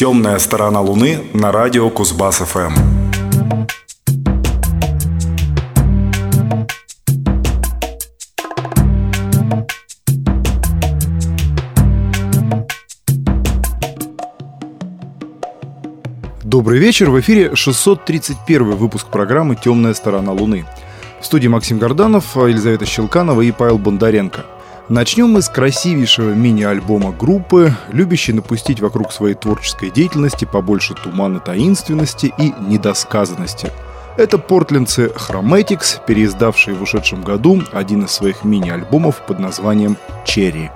Темная сторона Луны на радио Кузбасс ФМ. Добрый вечер. В эфире 631 выпуск программы «Темная сторона Луны». В студии Максим Горданов, Елизавета Щелканова и Павел Бондаренко – Начнем мы с красивейшего мини-альбома группы, любящей напустить вокруг своей творческой деятельности побольше тумана таинственности и недосказанности. Это портлендцы Chromatics, переиздавшие в ушедшем году один из своих мини-альбомов под названием «Черри».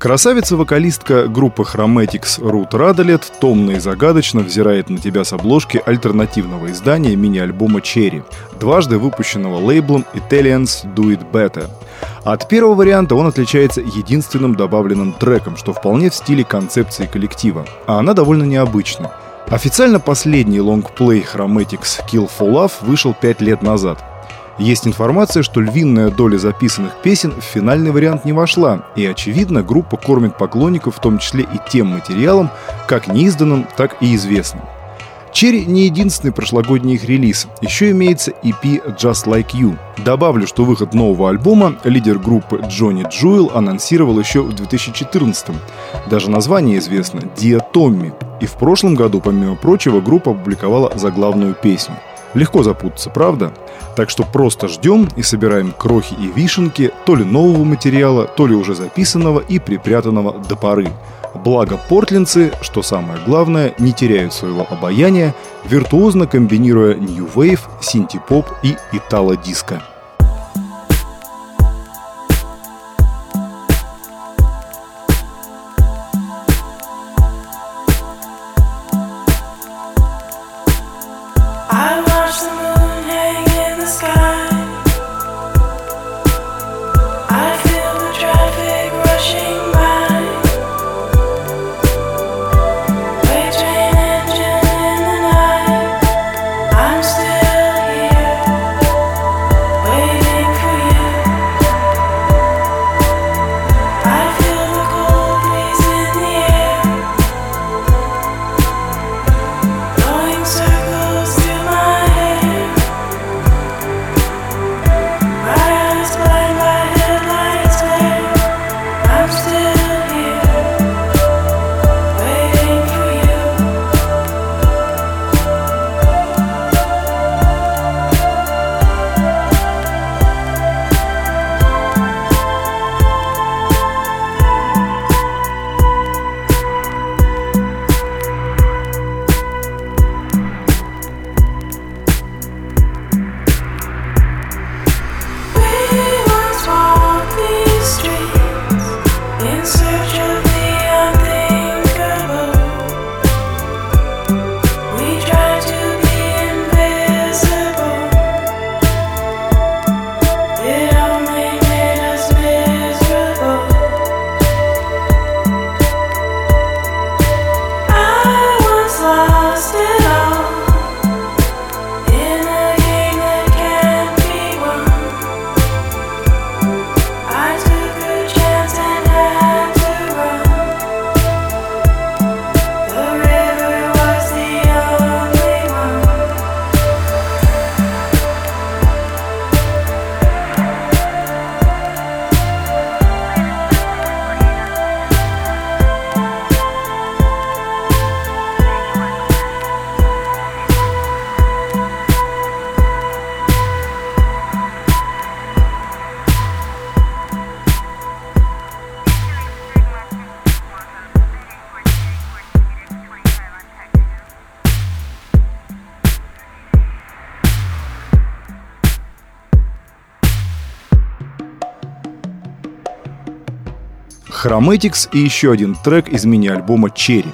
Красавица-вокалистка группы Chromatics Рут Радолет томно и загадочно взирает на тебя с обложки альтернативного издания мини-альбома «Черри», дважды выпущенного лейблом Italians Do It Better. От первого варианта он отличается единственным добавленным треком, что вполне в стиле концепции коллектива, а она довольно необычна. Официально последний лонгплей Chromatics Kill for Love вышел пять лет назад – есть информация, что львиная доля записанных песен в финальный вариант не вошла, и, очевидно, группа кормит поклонников в том числе и тем материалом, как неизданным, так и известным. Черри не единственный прошлогодний их релиз. Еще имеется EP Just Like You. Добавлю, что выход нового альбома лидер группы Джонни Джуэл анонсировал еще в 2014 -м. Даже название известно – Dia Tommy. И в прошлом году, помимо прочего, группа опубликовала заглавную песню. Легко запутаться, правда? Так что просто ждем и собираем крохи и вишенки то ли нового материала, то ли уже записанного и припрятанного до поры. Благо портлинцы, что самое главное, не теряют своего обаяния, виртуозно комбинируя New Wave, синти-поп и итало-диско. Chromatics и еще один трек из мини-альбома Cherry.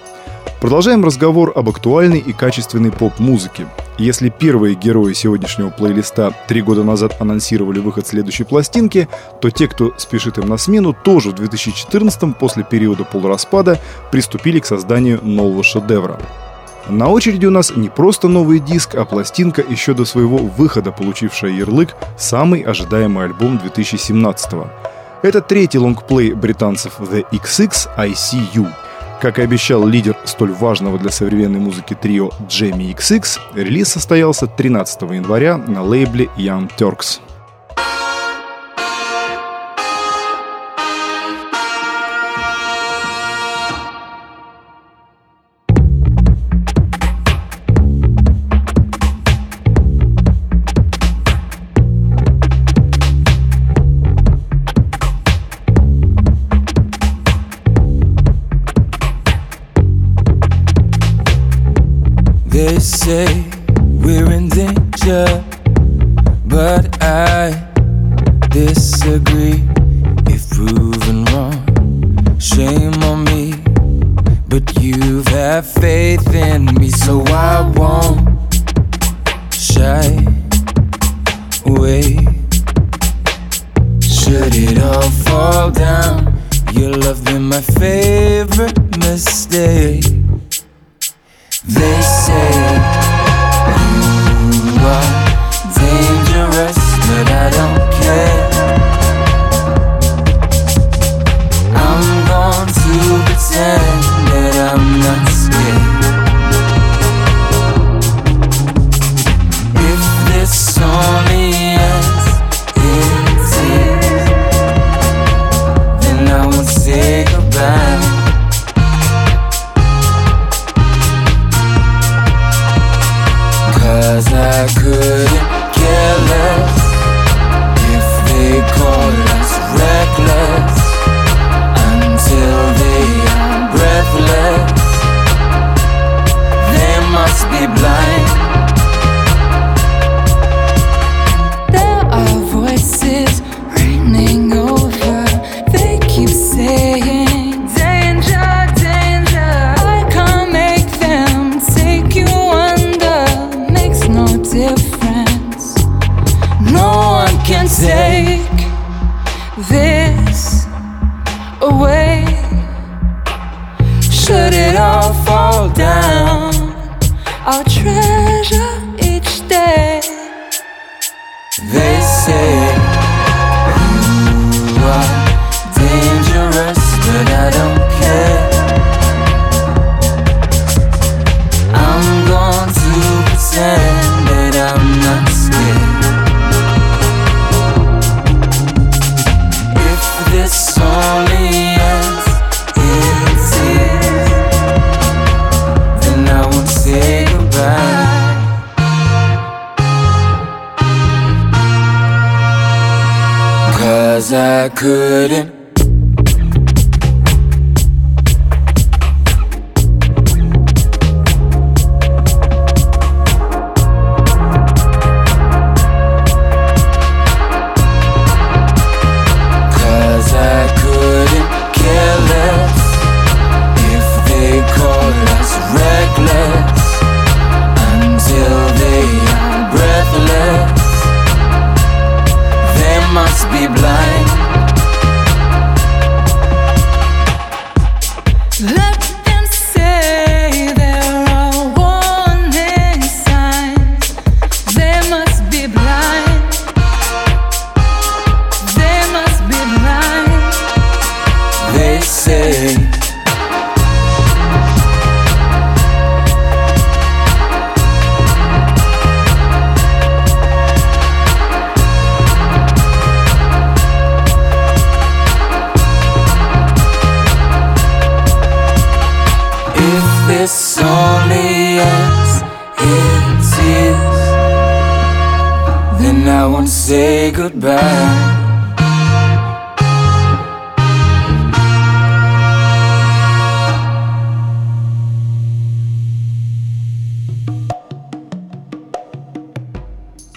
Продолжаем разговор об актуальной и качественной поп-музыке. Если первые герои сегодняшнего плейлиста три года назад анонсировали выход следующей пластинки, то те, кто спешит им на смену, тоже в 2014 после периода полураспада приступили к созданию нового шедевра. На очереди у нас не просто новый диск, а пластинка еще до своего выхода, получившая ярлык «Самый ожидаемый альбом 2017 -го. Это третий лонгплей британцев The XX I See You. Как и обещал лидер столь важного для современной музыки трио Джейми XX, релиз состоялся 13 января на лейбле Young Turks. Say we're in danger, but I couldn't goodbye.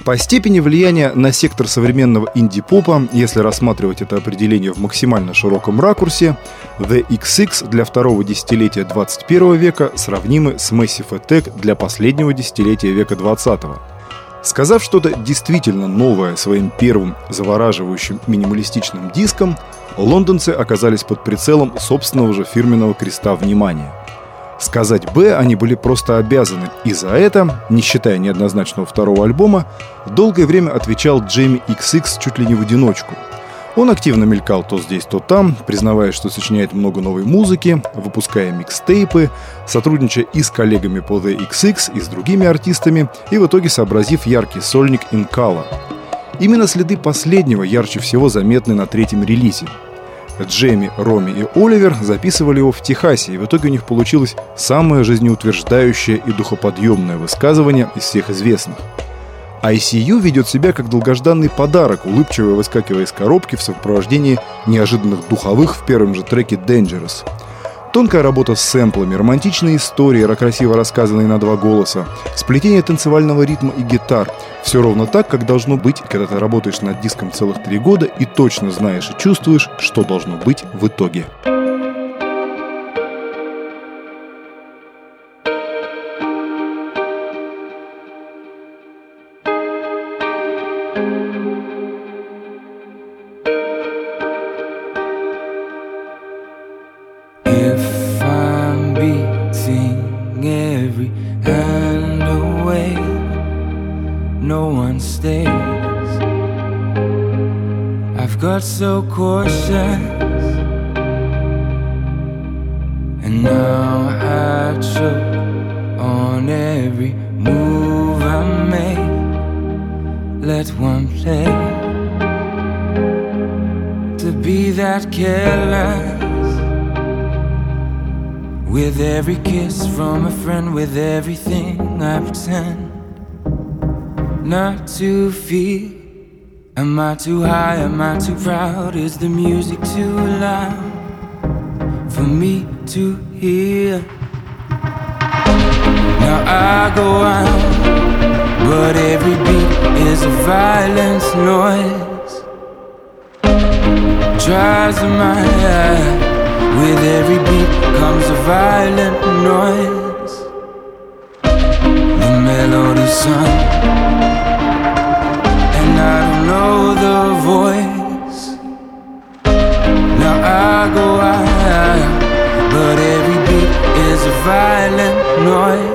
По степени влияния на сектор современного инди-попа, если рассматривать это определение в максимально широком ракурсе, The XX для второго десятилетия 21 века сравнимы с Massive Attack для последнего десятилетия века 20 Сказав что-то действительно новое своим первым завораживающим минималистичным диском, лондонцы оказались под прицелом собственного же фирменного креста внимания. Сказать «Б» они были просто обязаны, и за это, не считая неоднозначного второго альбома, долгое время отвечал Джейми XX чуть ли не в одиночку. Он активно мелькал то здесь, то там, признавая, что сочиняет много новой музыки, выпуская микстейпы, сотрудничая и с коллегами по The XX, и с другими артистами, и в итоге сообразив яркий сольник Инкала. Именно следы последнего ярче всего заметны на третьем релизе. Джейми, Роми и Оливер записывали его в Техасе, и в итоге у них получилось самое жизнеутверждающее и духоподъемное высказывание из всех известных. ICU ведет себя как долгожданный подарок, улыбчиво выскакивая из коробки в сопровождении неожиданных духовых в первом же треке Dangerous. Тонкая работа с сэмплами, романтичные истории, красиво рассказанные на два голоса, сплетение танцевального ритма и гитар. Все ровно так, как должно быть, когда ты работаешь над диском целых три года и точно знаешь и чувствуешь, что должно быть в итоге. So cautious, and now I choke on every move I make. Let one play to be that careless. With every kiss from a friend, with everything I pretend not to feel. Am I too high? Am I too proud? Is the music too loud for me to hear? Now I go out, but every beat is a violent noise. Tries my eye. With every beat comes a violent noise. The melody's sung, violent noise.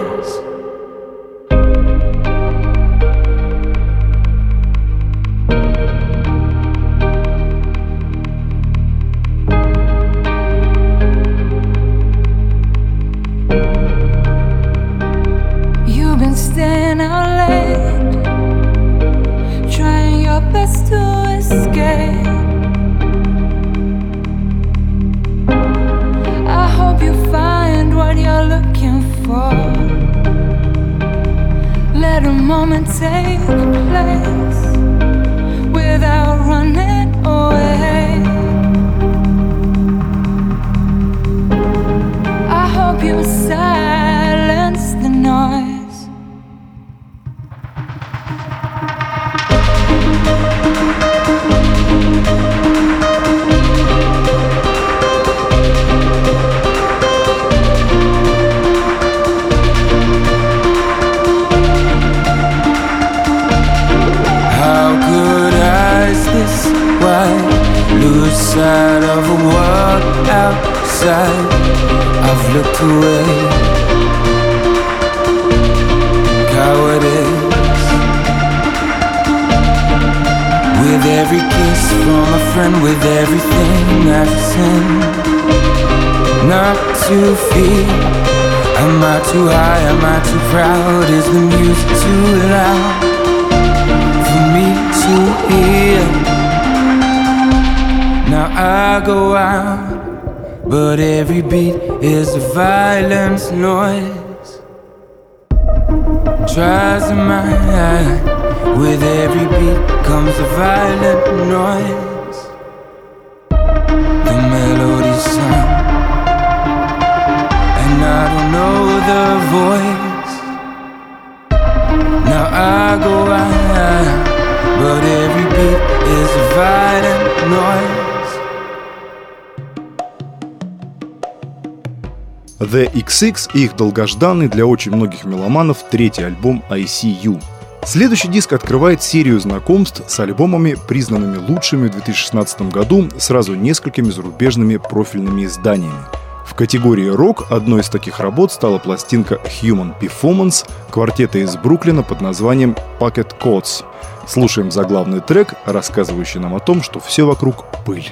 Every kiss from a friend, with everything I've seen, not to feel. Am I too high? Am I too proud? Is the music too loud? for me to hear. Now I go out, but every beat is a violent noise. Tries in my eye, with every beat comes a violent noise. The melody's sung, and I don't know the voice. Now I go out, but every beat is a violent noise. The XX и их долгожданный для очень многих меломанов третий альбом ICU. Следующий диск открывает серию знакомств с альбомами, признанными лучшими в 2016 году сразу несколькими зарубежными профильными изданиями. В категории рок одной из таких работ стала пластинка Human Performance квартета из Бруклина под названием Pocket Codes. Слушаем заглавный трек, рассказывающий нам о том, что все вокруг пыль.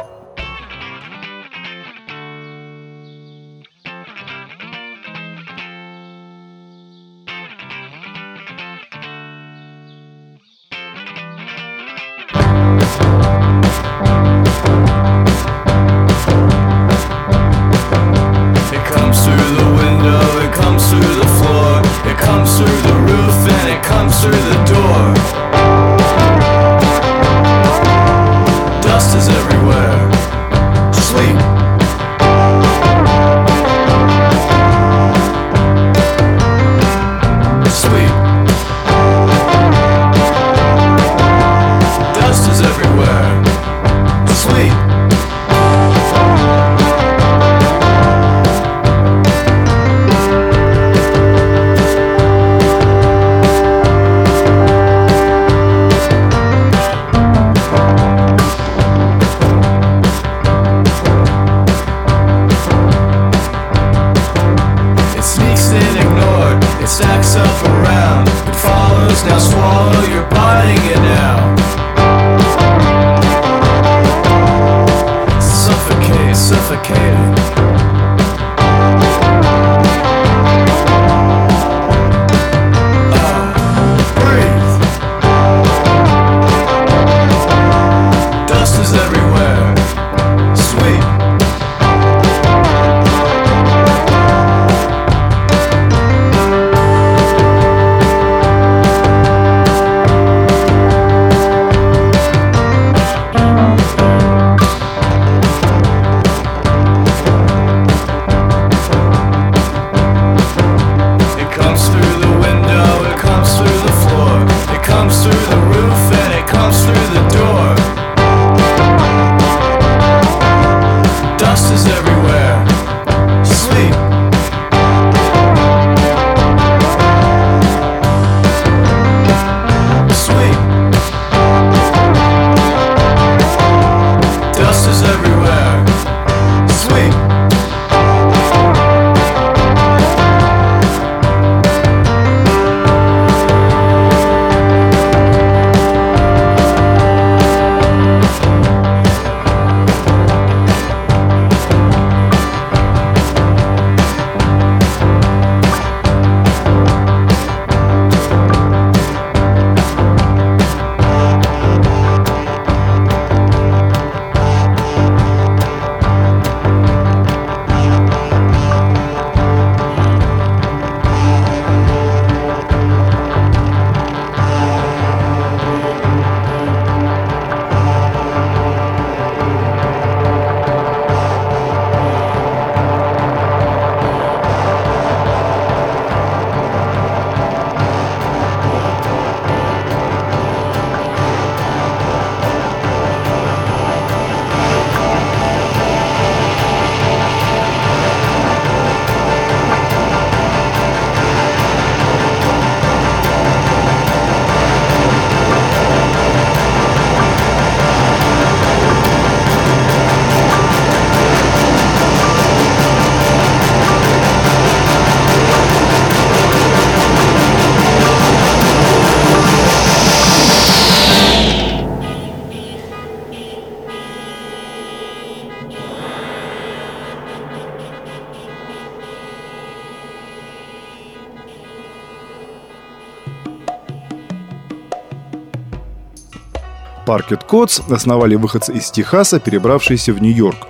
Parquet Courts основали выходцы из Техаса, перебравшиеся в Нью-Йорк.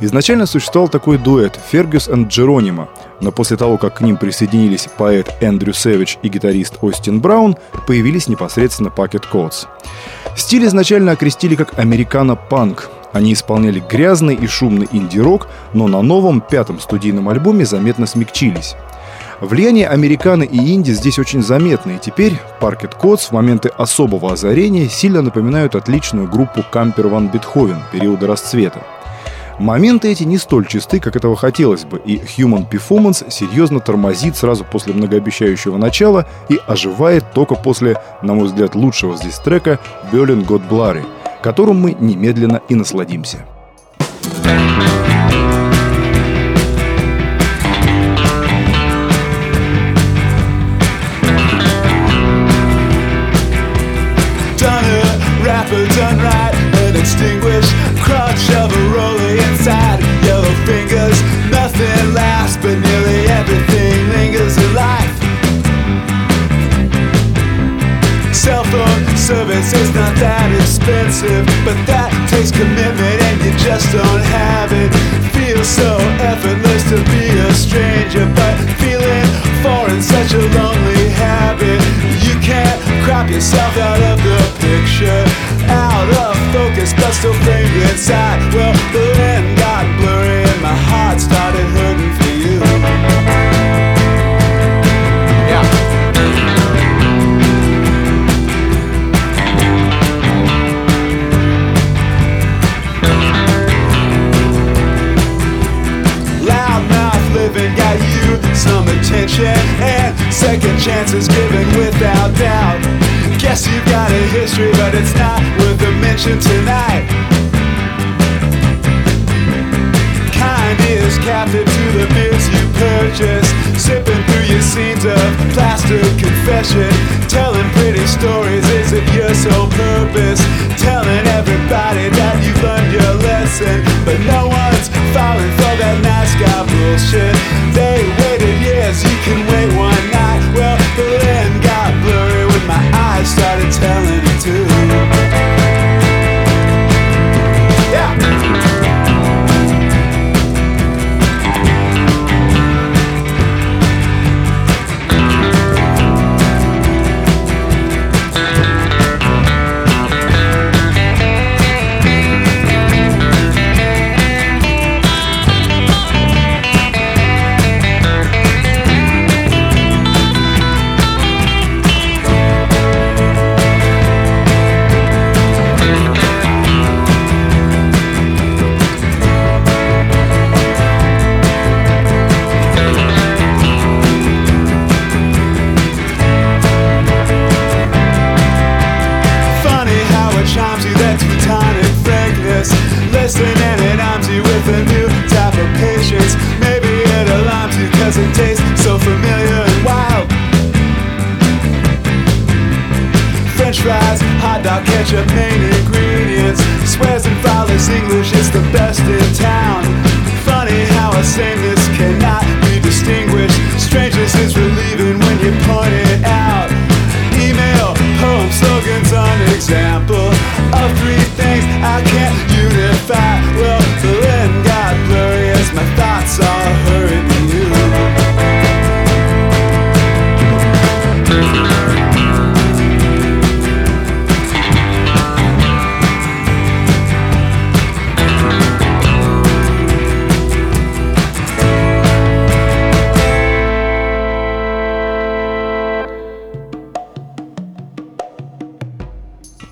Изначально существовал такой дуэт Fergus & Geronimo, но после того, как к ним присоединились поэт Эндрю Сэвидж и гитарист Остин Браун, появились непосредственно Parquet Courts. Стиль изначально окрестили как американа-панк. Они исполняли грязный и шумный инди-рок, но на новом пятом студийном альбоме заметно смягчились. Влияние американа и инди здесь очень заметно, и теперь Parquet Courts в моменты особого озарения сильно напоминают отличную группу Camper Van Beethoven периода расцвета. Моменты эти не столь чисты, как этого хотелось бы, и Human Performance серьезно тормозит сразу после многообещающего начала и оживает только после, на мой взгляд, лучшего здесь трека «Berlin God Blurry», которым мы немедленно и насладимся. done done right, an extinguished crutch of a rolling inside. Yellow fingers, nothing lasts, but nearly everything lingers in life. Cell phone service is not that expensive, but that takes commitment and you just don't have it. Feels so effortless to be a stranger, but feeling foreign, such a lonely habit. You can't crop yourself out of the picture, out of focus, but still framed inside. Well, the land got blurry and my heart started hurting for you. Yeah. Loudmouth living got you some attention and second chances given without doubt. Yes, you've got a history, but it's not worth a mention tonight. Kind is captive to the beers you purchase, sipping through your scenes of plaster confession, telling pretty.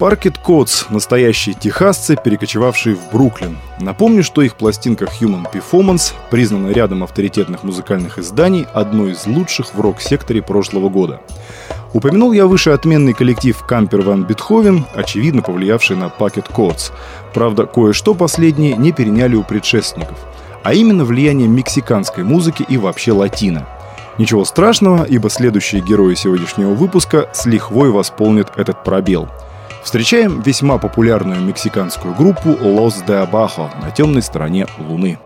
Parket Codes – настоящие техасцы, перекочевавшие в Бруклин. Напомню, что их пластинка Human Performance признана рядом авторитетных музыкальных изданий одной из лучших в рок-секторе прошлого года. Упомянул я выше отменный коллектив Кампер Ван Бетховен, очевидно повлиявший на Пакет Codes. Правда, кое-что последние не переняли у предшественников. А именно влияние мексиканской музыки и вообще латино – Ничего страшного, ибо следующие герои сегодняшнего выпуска с лихвой восполнят этот пробел – встречаем весьма популярную мексиканскую группу Los de Abajo на темной стороне Луны.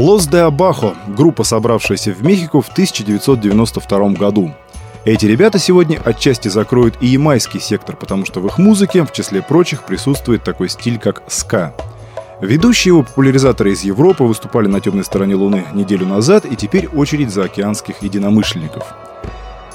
Лос де Абахо – группа, собравшаяся в Мехико в 1992 году. Эти ребята сегодня отчасти закроют и ямайский сектор, потому что в их музыке, в числе прочих, присутствует такой стиль, как ска. Ведущие его популяризаторы из Европы выступали на темной стороне Луны неделю назад, и теперь очередь за океанских единомышленников.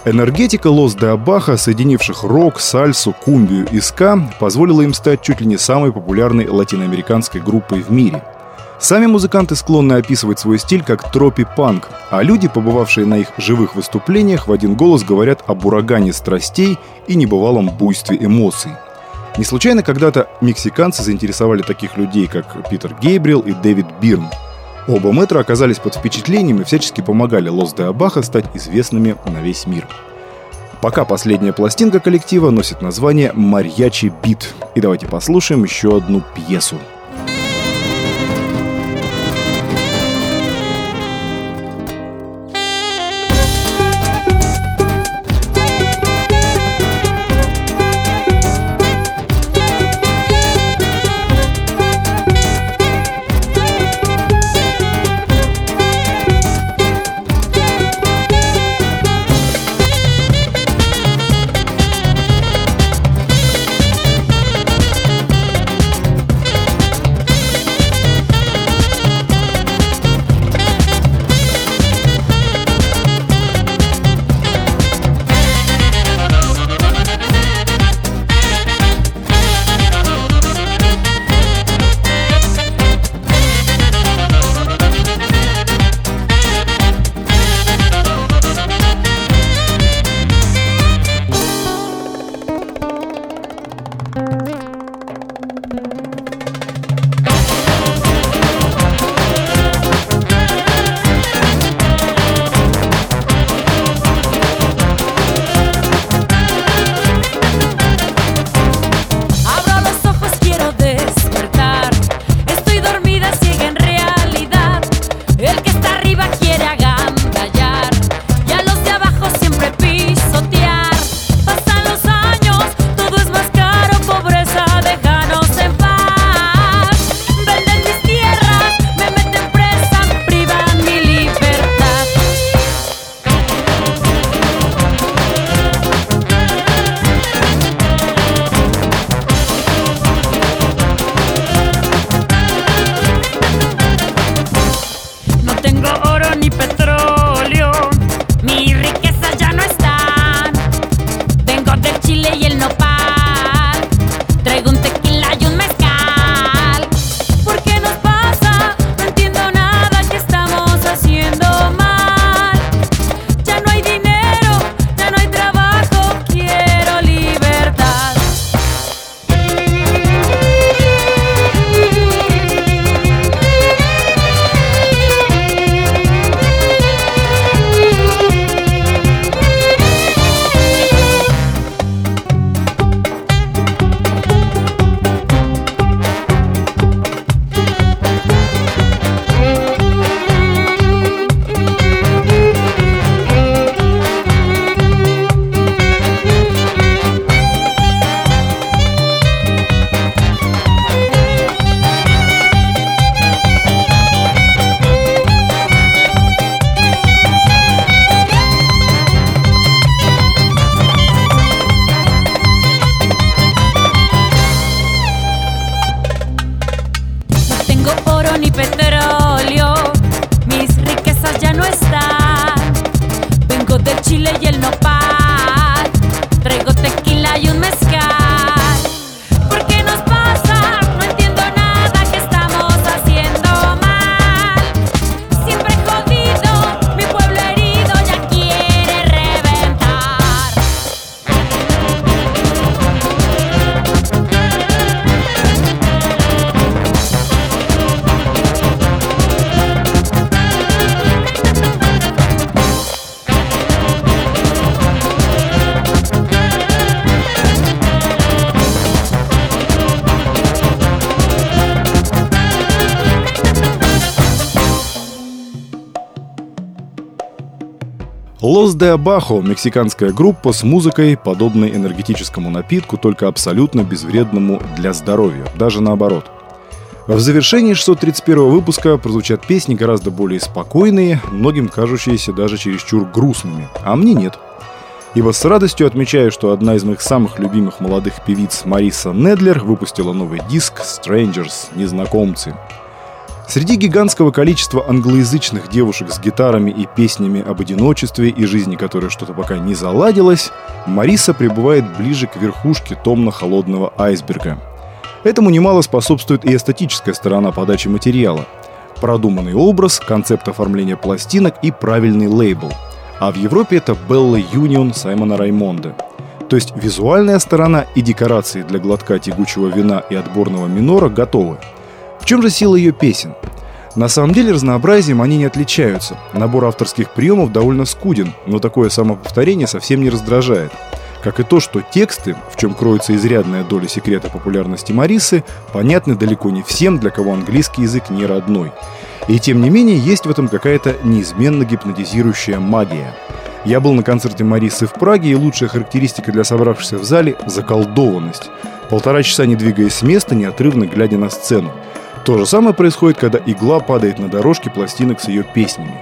Энергетика Лос де Абаха, соединивших рок, сальсу, кумбию и ска, позволила им стать чуть ли не самой популярной латиноамериканской группой в мире – Сами музыканты склонны описывать свой стиль как тропи-панк, а люди, побывавшие на их живых выступлениях, в один голос говорят об урагане страстей и небывалом буйстве эмоций. Не случайно когда-то мексиканцы заинтересовали таких людей, как Питер Гейбрил и Дэвид Бирн. Оба мэтра оказались под впечатлением и всячески помогали Лос де Абаха стать известными на весь мир. Пока последняя пластинка коллектива носит название «Марьячи бит». И давайте послушаем еще одну пьесу – Де Абахо – мексиканская группа с музыкой, подобной энергетическому напитку, только абсолютно безвредному для здоровья, даже наоборот. В завершении 631 выпуска прозвучат песни гораздо более спокойные, многим кажущиеся даже чересчур грустными, а мне нет. Ибо с радостью отмечаю, что одна из моих самых любимых молодых певиц Мариса Недлер выпустила новый диск «Strangers» – «Незнакомцы». Среди гигантского количества англоязычных девушек с гитарами и песнями об одиночестве и жизни, которая что-то пока не заладилась, Мариса пребывает ближе к верхушке томно-холодного айсберга – Этому немало способствует и эстетическая сторона подачи материала. Продуманный образ, концепт оформления пластинок и правильный лейбл. А в Европе это Bella Union Саймона Раймонда. То есть визуальная сторона и декорации для глотка тягучего вина и отборного минора готовы. В чем же сила ее песен? На самом деле разнообразием они не отличаются. Набор авторских приемов довольно скуден, но такое самоповторение совсем не раздражает – как и то, что тексты, в чем кроется изрядная доля секрета популярности Марисы, понятны далеко не всем, для кого английский язык не родной. И тем не менее, есть в этом какая-то неизменно гипнотизирующая магия. Я был на концерте Марисы в Праге, и лучшая характеристика для собравшихся в зале – заколдованность. Полтора часа не двигаясь с места, неотрывно глядя на сцену. То же самое происходит, когда игла падает на дорожке пластинок с ее песнями.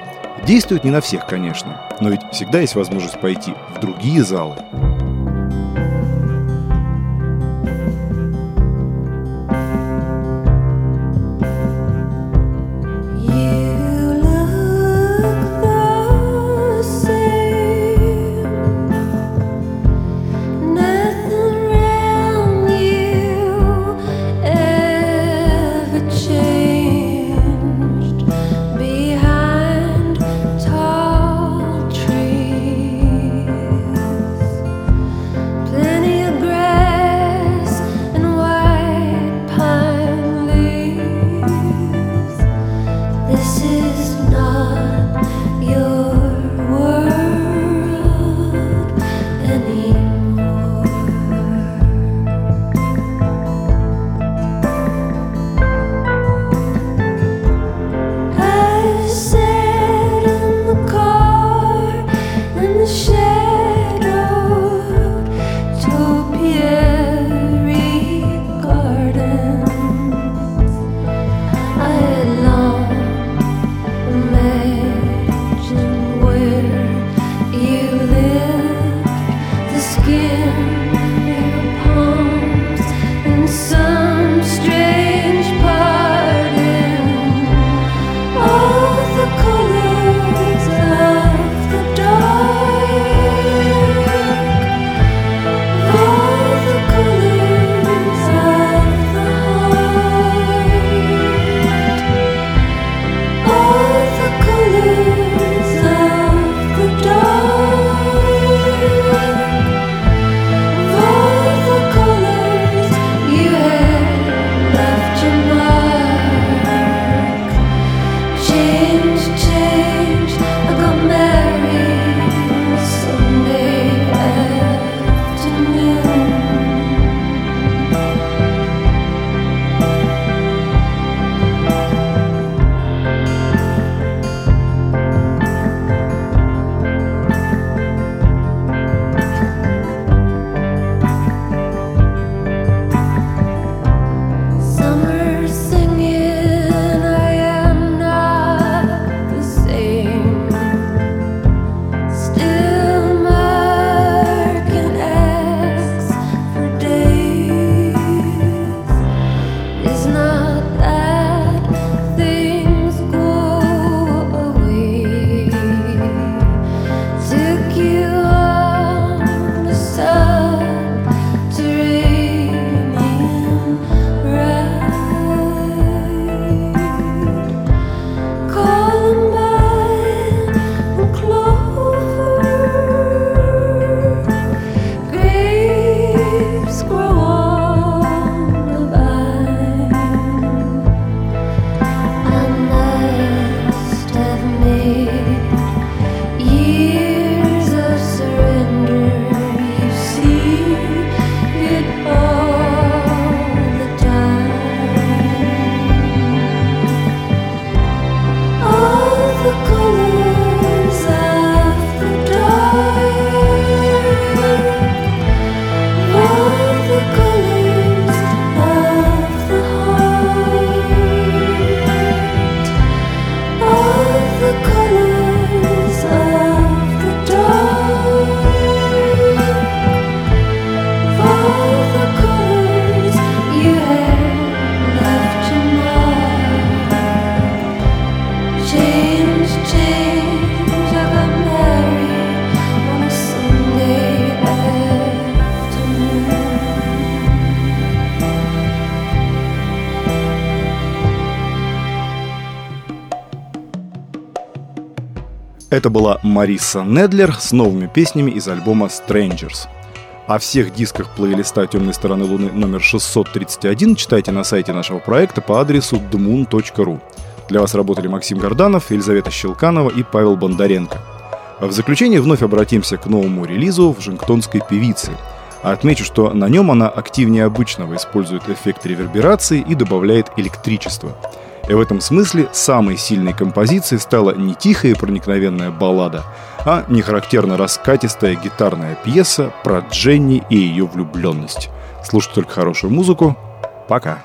Действует не на всех, конечно, но ведь всегда есть возможность пойти в другие залы. Это была Мариса Недлер с новыми песнями из альбома Strangers. О всех дисках плейлиста «Темной стороны Луны» номер 631 читайте на сайте нашего проекта по адресу dmoon.ru. Для вас работали Максим Горданов, Елизавета Щелканова и Павел Бондаренко. В заключение вновь обратимся к новому релизу в «Вашингтонской певице». Отмечу, что на нем она активнее обычного использует эффект реверберации и добавляет электричество. И в этом смысле самой сильной композицией стала не тихая и проникновенная баллада, а нехарактерно раскатистая гитарная пьеса про Дженни и ее влюбленность. Слушайте только хорошую музыку. Пока.